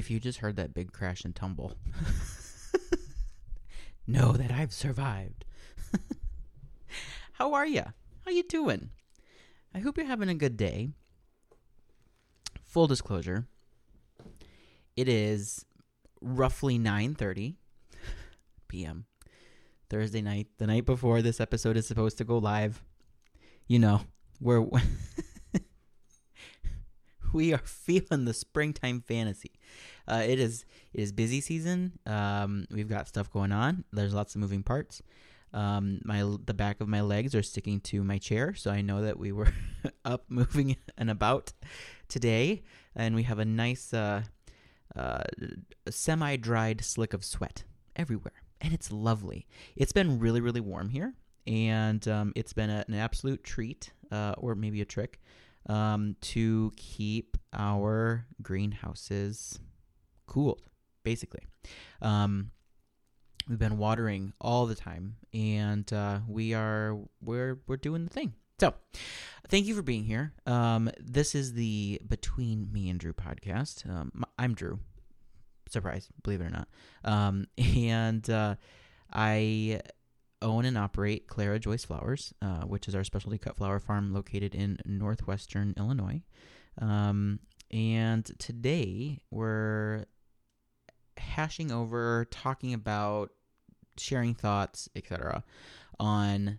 if you just heard that big crash and tumble, know that I've survived. How are you? How you doing? I hope you're having a good day. Full disclosure, it is roughly 9:30 p.m. Thursday night, the night before this episode is supposed to go live. You know, we're we are feeling the springtime fantasy. Uh, it is it is busy season. Um, we've got stuff going on. There's lots of moving parts. Um, my the back of my legs are sticking to my chair, so I know that we were up, moving and about today, and we have a nice uh, uh, semi-dried slick of sweat everywhere, and it's lovely. It's been really really warm here, and um, it's been a, an absolute treat, uh, or maybe a trick, um, to keep our greenhouses cooled, basically. Um, we've been watering all the time, and uh, we are we're we're doing the thing. So, thank you for being here. Um, this is the Between Me and Drew podcast. Um, I'm Drew. Surprise, believe it or not. Um, and uh, I own and operate Clara Joyce Flowers, uh, which is our specialty cut flower farm located in northwestern Illinois. Um, and today we're hashing over, talking about, sharing thoughts, etc., on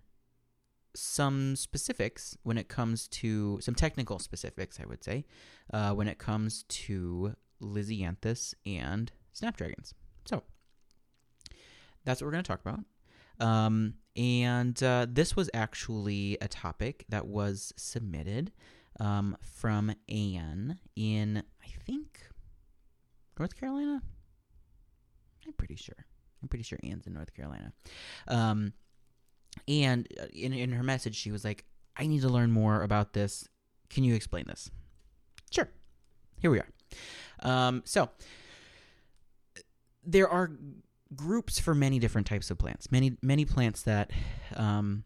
some specifics when it comes to some technical specifics, I would say, uh, when it comes to Lisianthus and snapdragons. So that's what we're going to talk about. Um, and uh, this was actually a topic that was submitted um, from Anne in, I think, North Carolina. I'm pretty sure. I'm pretty sure Anne's in North Carolina. Um, and uh, in, in her message, she was like, I need to learn more about this. Can you explain this? Sure. Here we are. Um, so, there are groups for many different types of plants. Many many plants that um,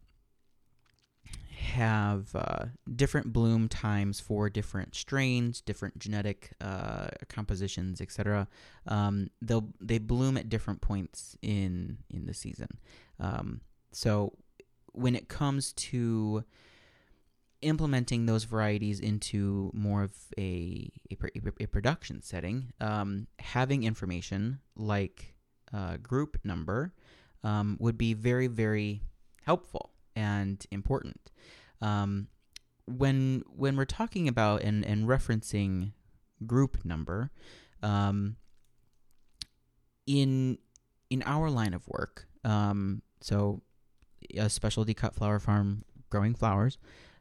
have uh, different bloom times for different strains, different genetic uh, compositions, etc. Um, they'll they bloom at different points in in the season. Um, so when it comes to implementing those varieties into more of a a, a production setting, um, having information like uh, group number um, would be very, very helpful and important. Um, when when we're talking about and, and referencing group number, um, in in our line of work, um, so a specialty cut flower farm growing flowers,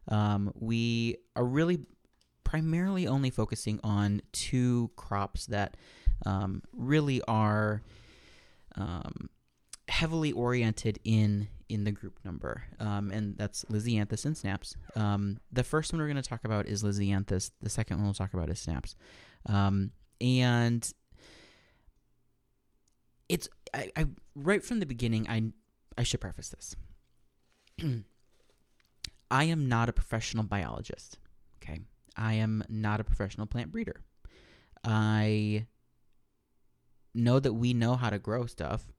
um, we are really primarily only focusing on two crops that um, really are um, heavily oriented in in the group number, um, and that's Lisianthus and Snaps. Um, the first one we're going to talk about is Lisianthus. The second one we'll talk about is Snaps, um, and it's I, I right from the beginning. I I should preface this. I am not a professional biologist. Okay, I am not a professional plant breeder. I know that we know how to grow stuff.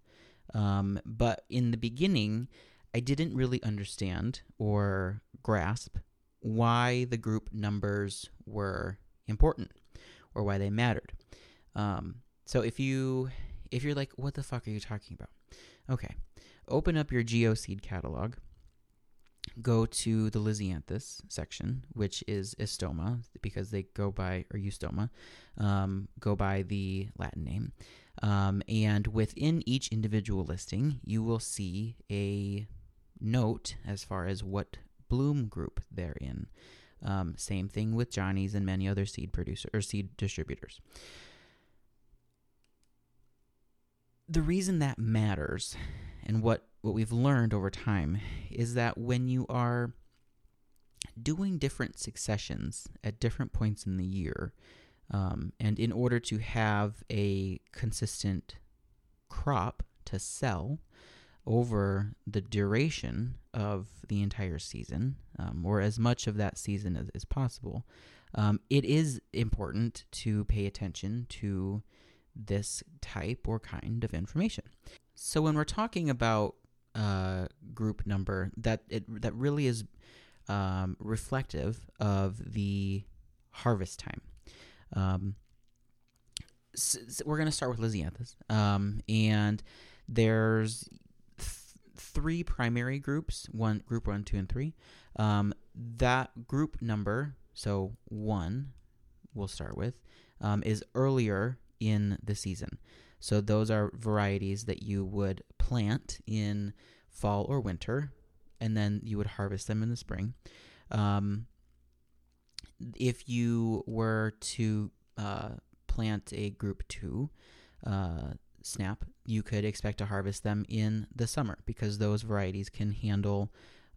Um, but in the beginning, I didn't really understand or grasp why the group numbers were important or why they mattered. Um, so if you if you're like, what the fuck are you talking about? Okay, open up your GeoSeed catalog. Go to the Lisianthus section, which is Eustoma, because they go by, or Eustoma, um, go by the Latin name. Um, and within each individual listing, you will see a note as far as what bloom group they're in. Um, same thing with Johnny's and many other seed producer or seed distributors. The reason that matters and what, what we've learned over time is that when you are doing different successions at different points in the year, um, and in order to have a consistent crop to sell over the duration of the entire season, um, or as much of that season as, as possible, um, it is important to pay attention to this type or kind of information. So when we're talking about uh, group number, that it that really is um, reflective of the harvest time. Um, so, we're going to start with Lisianthus, um, and there's th- three primary groups: one group one, two, and three. Um, that group number, so one, we'll start with, um, is earlier in the season. So those are varieties that you would plant in fall or winter, and then you would harvest them in the spring. Um, if you were to uh, plant a group two uh, snap, you could expect to harvest them in the summer because those varieties can handle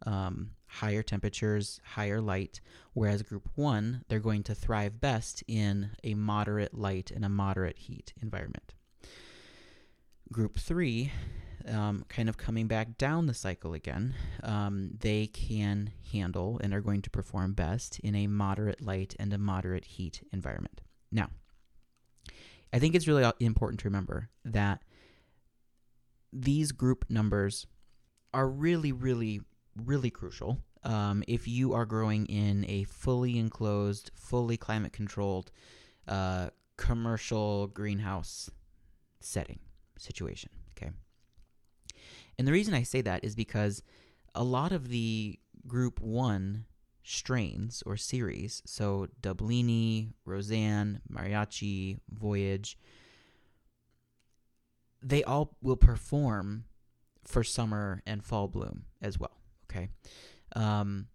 um, higher temperatures, higher light, whereas group one, they're going to thrive best in a moderate light and a moderate heat environment. Group three, um, kind of coming back down the cycle again, um, they can handle and are going to perform best in a moderate light and a moderate heat environment. Now, I think it's really important to remember that these group numbers are really, really, really crucial um, if you are growing in a fully enclosed, fully climate controlled uh, commercial greenhouse setting situation. And the reason I say that is because a lot of the group one strains or series, so Doublini, Rosanne, Mariachi, Voyage, they all will perform for summer and fall bloom as well. Okay. Um,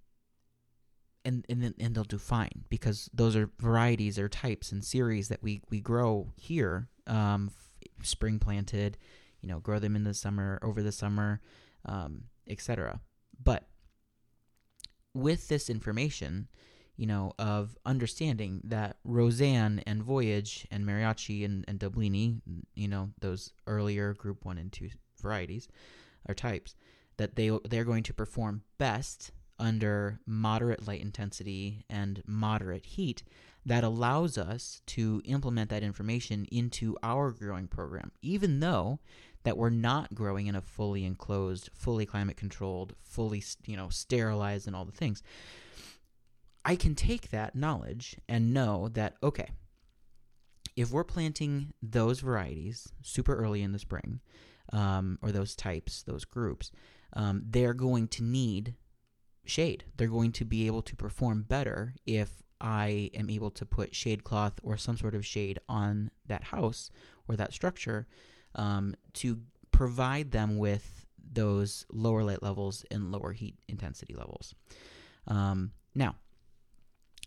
and and and they'll do fine because those are varieties or types and series that we we grow here, um, f- spring planted, you know, grow them in the summer over the summer, um, etc. But with this information, you know, of understanding that Rosanne and Voyage and Mariachi and, and Doublini, you know, those earlier group one and two varieties or types, that they they're going to perform best under moderate light intensity and moderate heat that allows us to implement that information into our growing program even though that we're not growing in a fully enclosed fully climate controlled fully you know sterilized and all the things i can take that knowledge and know that okay if we're planting those varieties super early in the spring um, or those types those groups um, they're going to need shade. They're going to be able to perform better if I am able to put shade cloth or some sort of shade on that house or that structure um, to provide them with those lower light levels and lower heat intensity levels. Um, now,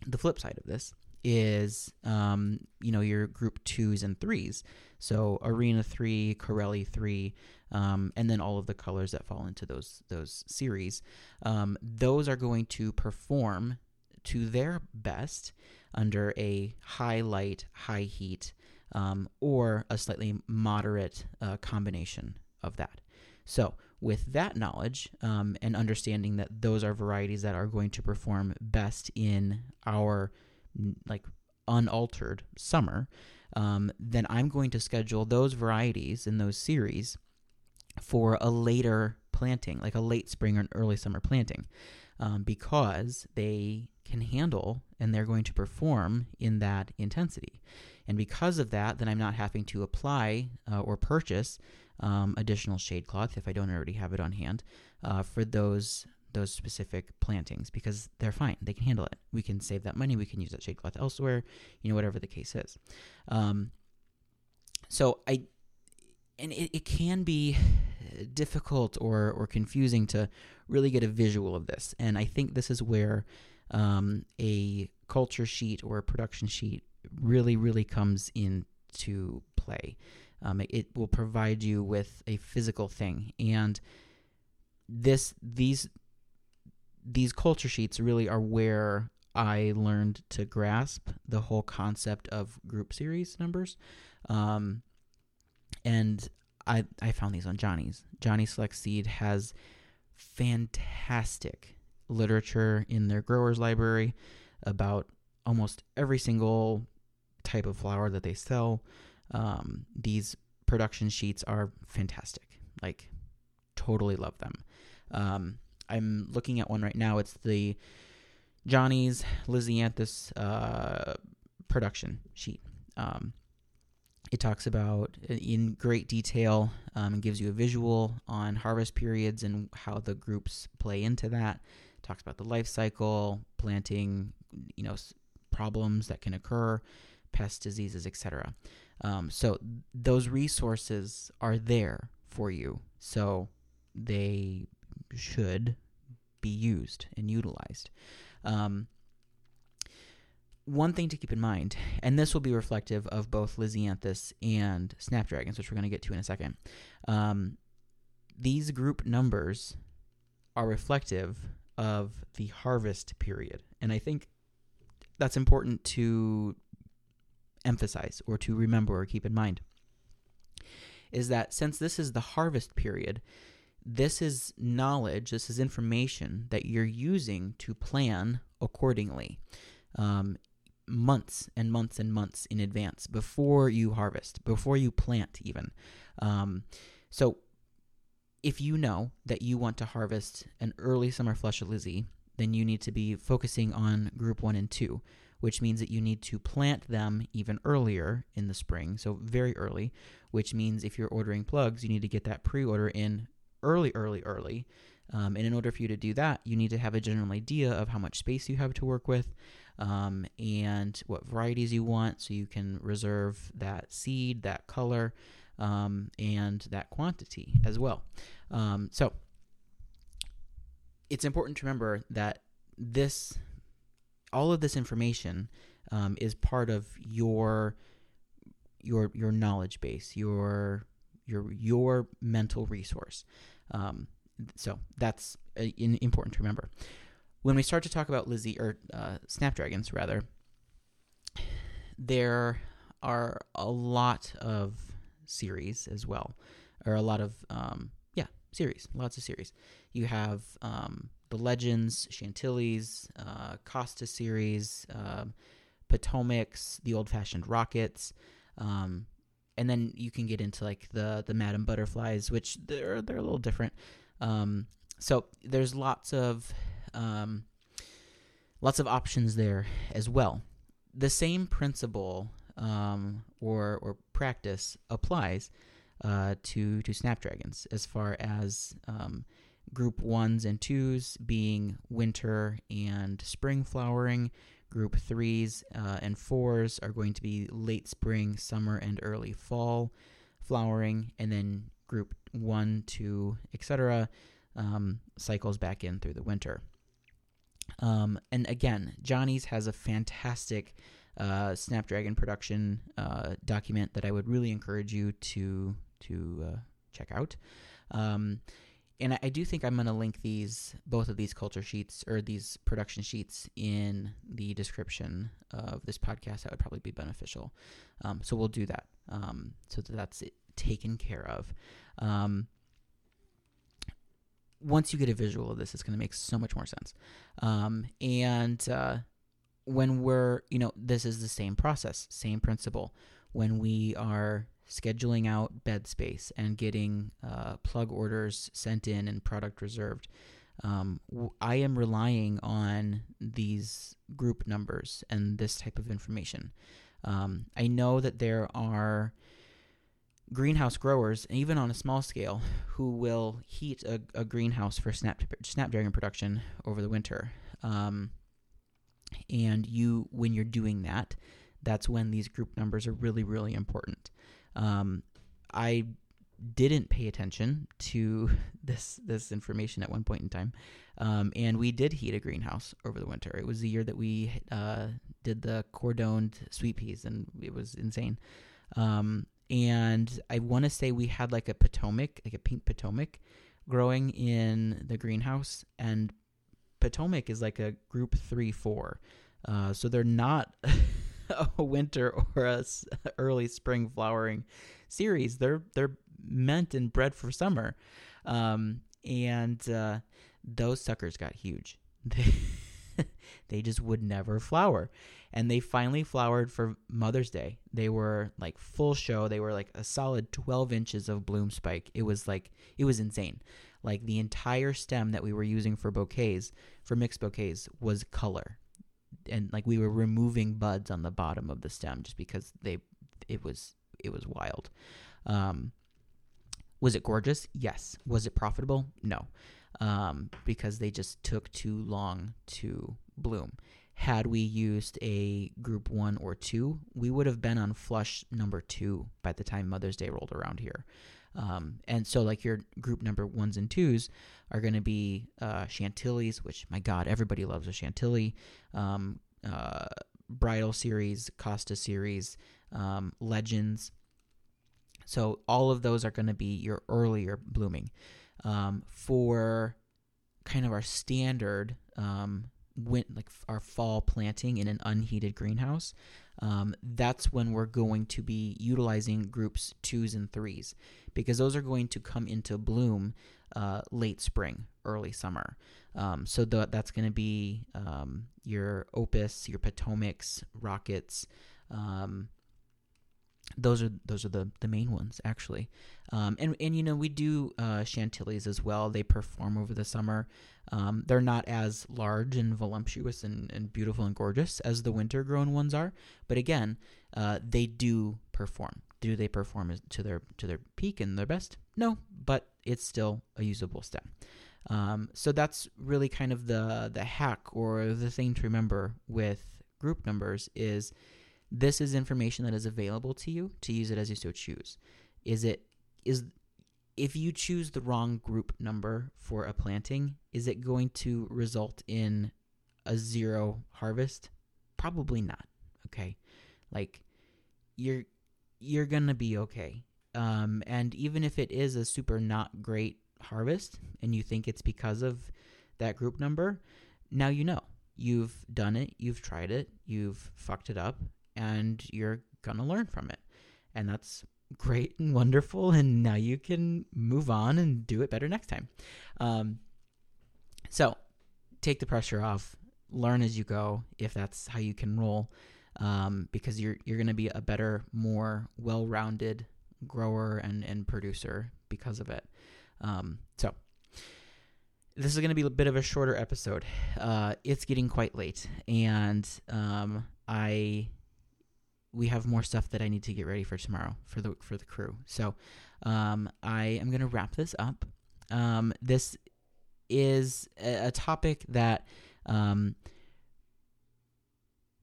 the flip side of this is um, you know your group twos and threes. So Arena three, Corelli three, um, and then all of the colors that fall into those those series. Um, those are going to perform to their best under a high light, high heat, um, or a slightly moderate uh, combination of that. So, with that knowledge um, and understanding that those are varieties that are going to perform best in our like unaltered summer, um, then I'm going to schedule those varieties in those series for a later planting, like a late spring or an early summer planting, um, because they can handle and they're going to perform in that intensity. And because of that, then I'm not having to apply uh, or purchase um, additional shade cloth if I don't already have it on hand uh, for those those specific plantings because they're fine. They can handle it. We can save that money. We can use that shade cloth elsewhere, you know, whatever the case is. Um, so I, and it, it can be difficult or, or confusing to really get a visual of this. And I think this is where um, a culture sheet or a production sheet really, really comes into play. Um, it, it will provide you with a physical thing. And this, these, these culture sheets really are where I learned to grasp the whole concept of group series numbers. Um, and I, I found these on Johnny's. Johnny Select Seed has fantastic literature in their growers library about almost every single type of flower that they sell. Um, these production sheets are fantastic. Like, totally love them. Um, I'm looking at one right now. It's the Johnny's Lisianthus uh, production sheet. Um, it talks about uh, in great detail um, and gives you a visual on harvest periods and how the groups play into that. It talks about the life cycle, planting, you know, problems that can occur, pest diseases, etc. Um, so those resources are there for you. So they should be used and utilized. Um, one thing to keep in mind, and this will be reflective of both Lisianthus and Snapdragons, which we're going to get to in a second. Um, these group numbers are reflective of the harvest period. And I think that's important to emphasize or to remember or keep in mind. Is that since this is the harvest period, this is knowledge, this is information that you're using to plan accordingly. Um, months and months and months in advance before you harvest, before you plant, even. Um, so, if you know that you want to harvest an early summer flush of Lizzie, then you need to be focusing on group one and two, which means that you need to plant them even earlier in the spring, so very early, which means if you're ordering plugs, you need to get that pre order in early, early, early. Um, and in order for you to do that, you need to have a general idea of how much space you have to work with um, and what varieties you want so you can reserve that seed, that color, um, and that quantity as well. Um, so it's important to remember that this, all of this information um, is part of your your your knowledge base, your your your mental resource. Um, so that's uh, important to remember when we start to talk about Lizzie or uh, Snapdragons, rather, there are a lot of series as well, or a lot of um, series, lots of series. You have um, the Legends, Chantilly's, uh, Costa series, um, Potomac's, the Old Fashioned Rockets, um, and then you can get into like the the Madam Butterflies, which they're they're a little different. Um, so there's lots of um, lots of options there as well. The same principle um, or or practice applies uh, to to snapdragons as far as um, group ones and twos being winter and spring flowering. Group threes uh, and fours are going to be late spring, summer, and early fall flowering, and then group one, two, etc. Um, cycles back in through the winter. Um, and again, Johnny's has a fantastic uh, Snapdragon production uh, document that I would really encourage you to to uh, check out. Um, and I, I, do think I'm going to link these both of these culture sheets or these production sheets in the description of this podcast. That would probably be beneficial. Um, so we'll do that. Um, so that that's it, taken care of. Um, once you get a visual of this, it's going to make so much more sense. Um, and uh, when we're, you know, this is the same process, same principle. When we are scheduling out bed space and getting uh, plug orders sent in and product reserved, um, I am relying on these group numbers and this type of information. Um, I know that there are greenhouse growers, even on a small scale, who will heat a, a greenhouse for snap, snapdragon production over the winter. Um, and you, when you're doing that, that's when these group numbers are really, really important. Um, I didn't pay attention to this this information at one point in time, um, and we did heat a greenhouse over the winter. It was the year that we uh, did the cordoned sweet peas, and it was insane. Um, and I want to say we had like a Potomac, like a pink Potomac, growing in the greenhouse, and Potomac is like a group three four, uh, so they're not a winter or a early spring flowering series. They're they're meant and bred for summer, um, and uh, those suckers got huge. They they just would never flower. And they finally flowered for Mother's Day. They were like full show. They were like a solid 12 inches of bloom spike. It was like, it was insane. Like the entire stem that we were using for bouquets, for mixed bouquets, was color. And like we were removing buds on the bottom of the stem just because they, it was, it was wild. Um, was it gorgeous? Yes. Was it profitable? No um, because they just took too long to bloom. Had we used a group one or two, we would have been on flush number two by the time Mother's Day rolled around here. Um, and so, like your group number ones and twos are going to be uh, Chantilly's, which, my God, everybody loves a Chantilly. Um, uh, bridal series, Costa series, um, Legends. So, all of those are going to be your earlier blooming um, for kind of our standard um, win- like our fall planting in an unheated greenhouse. Um, that's when we're going to be utilizing groups twos and threes because those are going to come into bloom uh, late spring, early summer. Um, so the, that's going to be um, your Opus, your Potomacs, Rockets, um, those are those are the the main ones actually. Um, and and you know we do uh, chantilly's as well. They perform over the summer. Um, they're not as large and voluptuous and, and beautiful and gorgeous as the winter grown ones are. But again uh, they do perform. Do they perform to their to their peak and their best? No but it's still a usable stem. Um, so that's really kind of the the hack or the thing to remember with group numbers is this is information that is available to you to use it as you so choose. Is it is if you choose the wrong group number for a planting, is it going to result in a zero harvest? Probably not. Okay. Like you're you're to be okay. Um, and even if it is a super not great harvest and you think it's because of that group number, now you know. You've done it, you've tried it, you've fucked it up, and you're going to learn from it. And that's great and wonderful. And now you can move on and do it better next time. Um, so take the pressure off, learn as you go, if that's how you can roll. Um, because you're you're going to be a better, more well-rounded grower and, and producer because of it. Um, so this is going to be a bit of a shorter episode. Uh, it's getting quite late, and um, I we have more stuff that I need to get ready for tomorrow for the for the crew. So um, I am going to wrap this up. Um, this is a, a topic that um,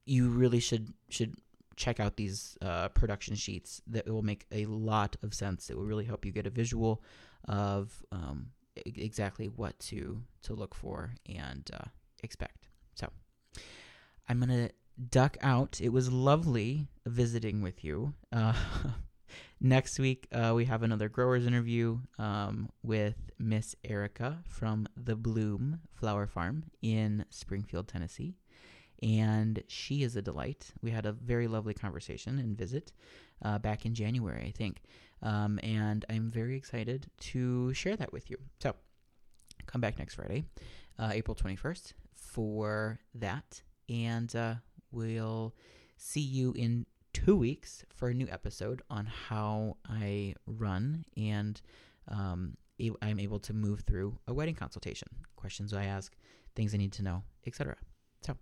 you really should should check out these uh, production sheets. That will make a lot of sense. It will really help you get a visual of um, exactly what to to look for and uh, expect. So I'm gonna duck out. It was lovely visiting with you. Uh, next week, uh, we have another growers interview um, with Miss Erica from the Bloom Flower Farm in Springfield, Tennessee. And she is a delight. We had a very lovely conversation and visit uh, back in January, I think. Um, and I'm very excited to share that with you. So come back next Friday, uh, April 21st, for that. And We'll see you in two weeks for a new episode on how I run and um, I'm able to move through a wedding consultation. Questions I ask, things I need to know, etc. So,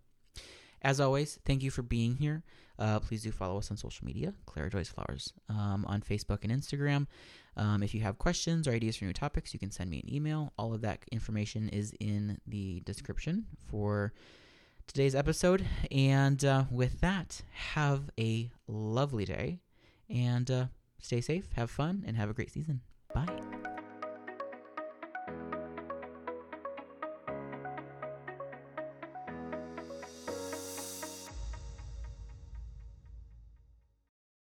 as always, thank you for being here. Uh, please do follow us on social media, Clara Joyce Flowers, um, on Facebook and Instagram. Um, if you have questions or ideas for new topics, you can send me an email. All of that information is in the description for today's episode. And uh, with that, have a lovely day and uh, stay safe, have fun, and have a great season. Bye.